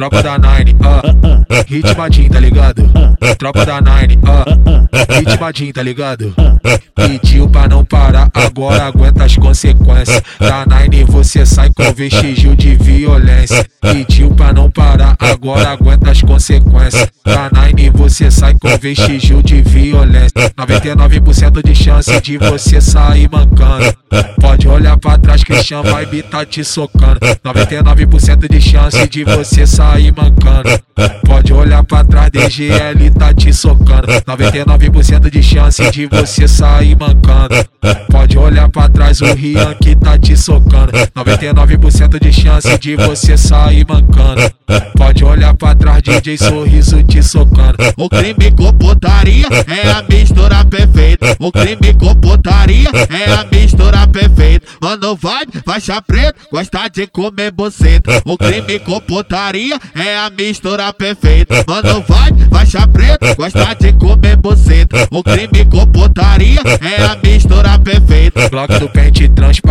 Tropa da Nine, ah, ritmadinho, tá ligado? Tropa da Nine, ah, ritmadinho, tá ligado? Pediu pra não parar, agora aguenta as consequências. Da Nine você sai com vestígio de violência. Pediu pra não parar, agora aguenta as consequências. Da Nine você sai com vestígio de violência. 99% de chance de você sair mancando. Pode Christian Vibe tá te socando. 99% de chance de você sair mancando. Pode olhar pra trás, DGL tá te socando. 99% de chance de você sair mancando. Pode olhar pra trás, o Rian que tá te socando. 99% de chance de você sair mancando. Pode olhar pra trás, DJ Sorriso te socando. O crime com putaria é a mistura perfeita. O crime com putaria é a mistura perfeita. Mano, vai, faixa preta, gosta de comer boceta. O crime com putaria é a mistura perfeita. Mano, vai, faixa preta, gosta de comer boceta. O crime com putaria é a mistura perfeita. Glock do pente transparente,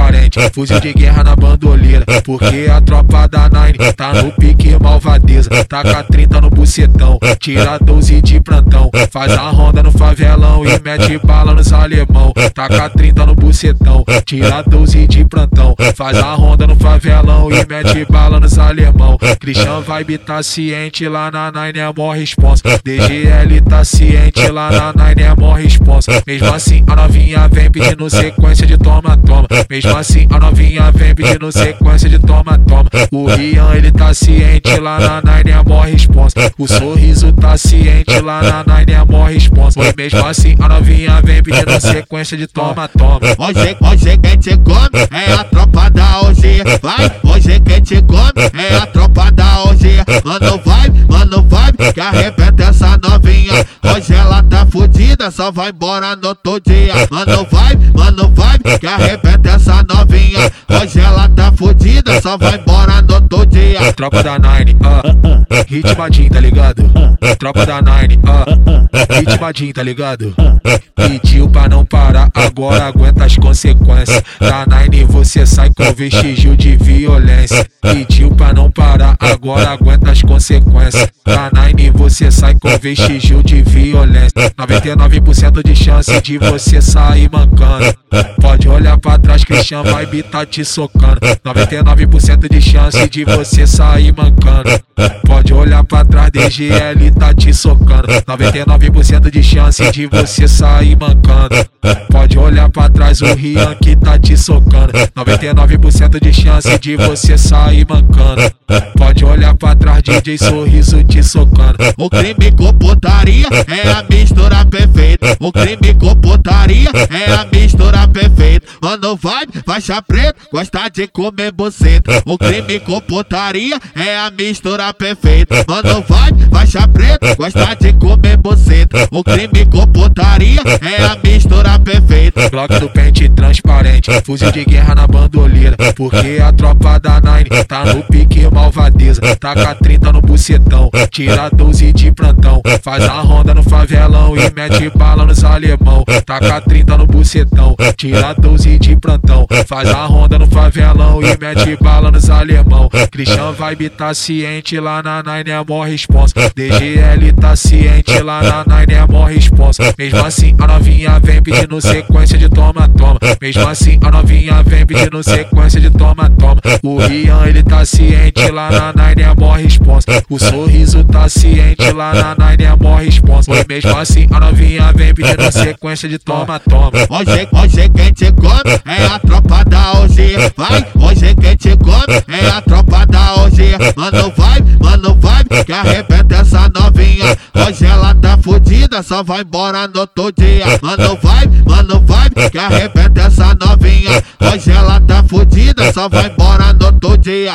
fuzil de guerra na bandoleira. Porque a tropa da Nine tá no pique malvadeza. Taca 30 no bucetão, tira 12 de plantão. Faz a ronda no favelão e mete bala nos alemão. Taca 30 no bucetão, tira 12 de plantão. Faz a ronda no favelão e mete bala nos alemão. Christian Vibe tá ciente lá na Nine é mó responsa. DGL tá ciente lá na Nine é mó responsa. Mesmo assim a novinha vem pedindo sequência de toma, toma. Mesmo assim a novinha vem pedindo sequência de toma, toma. O Rian ele tá ciente lá na Nine é mó responsa. O sorriso tá ciente lá na Nine é mó responsa. E mesmo assim a novinha vem pedindo sequência de toma, toma. Hoje, hoje quem te come é a tropa da OG. Vai, hoje quem te come é a tropa da OG. Mano, vai, mano, vai, que arrebenta essa novinha. Hoje ela tá fudida, só vai embora no outro dia. Mano, vai, mano, vai, que arrebenta essa novinha. Hoje ela tá fudida, só vai embora no outro dia. Tropa da Nine, ah, ritmadinho, tá ligado? Tropa da Nine, ah, ritmadinho, tá ligado? Pediu pra não parar, agora aguenta as consequências. Da Nine você sai com vestígio de violência. Pediu pra não parar, agora aguenta as consequências. Da Nine você sai com vestígio de violência. 99% de chance de você sair mancando. Pode olhar pra trás, Christian Vibe tá te socando. 99% de chance de você sair mancando. Pode olhar pra trás, DGL tá te socando. 99% de chance de você sair mancando. Pode olhar pra trás, o Rian que tá te socando. 99% de chance de você sair mancando. Pode olhar pra trás, DJ Sorriso te socando. O crime com putaria é a mistura perfeita. O crime com putaria é a mistura perfeita. Mano, vai, faixa preta, gosta de comer boceta. O crime com putaria é a mistura perfeita. Mano, vai, faixa preta, gosta de comer boceta. O crime com putaria é a mistura perfeita. Glock do pente transparente, fuzil de guerra na bandoleira. Porque a tropa da Nine tá no pique malvadeza. Taca 30 no bucetão, tira 12 de plantão. Faz a ronda no favelão e mete bala nos alemão. Taca 30 no bucetão, tira 12 de plantão. Faz a ronda no favelão e mete bala nos alemão. Christian Vibe tá ciente lá na Nine é mó responsa. DGL tá ciente lá na Nine é mó responsa. Mesmo assim a novinha vem pedindo sequência de toma, toma. Mesmo assim a novinha vem pedindo sequência de toma, toma. O Rian ele tá ciente lá na Nine é mó responsa. O sorriso tá ciente lá na Nine é mó responsa. Mesmo assim a novinha vem pedindo sequência de toma, toma. Hoje, hoje quem te come é a tropa da OG. Vai, hoje quem te come é a tropa da OG. Mano, vai, mano, vai, que arrebenta essa novinha. Hoje ela tá fudida, só vai embora no outro dia. Mano, vai, mano, vai, que arrebenta essa novinha. Hoje ela tá fudida, só vai embora no outro dia.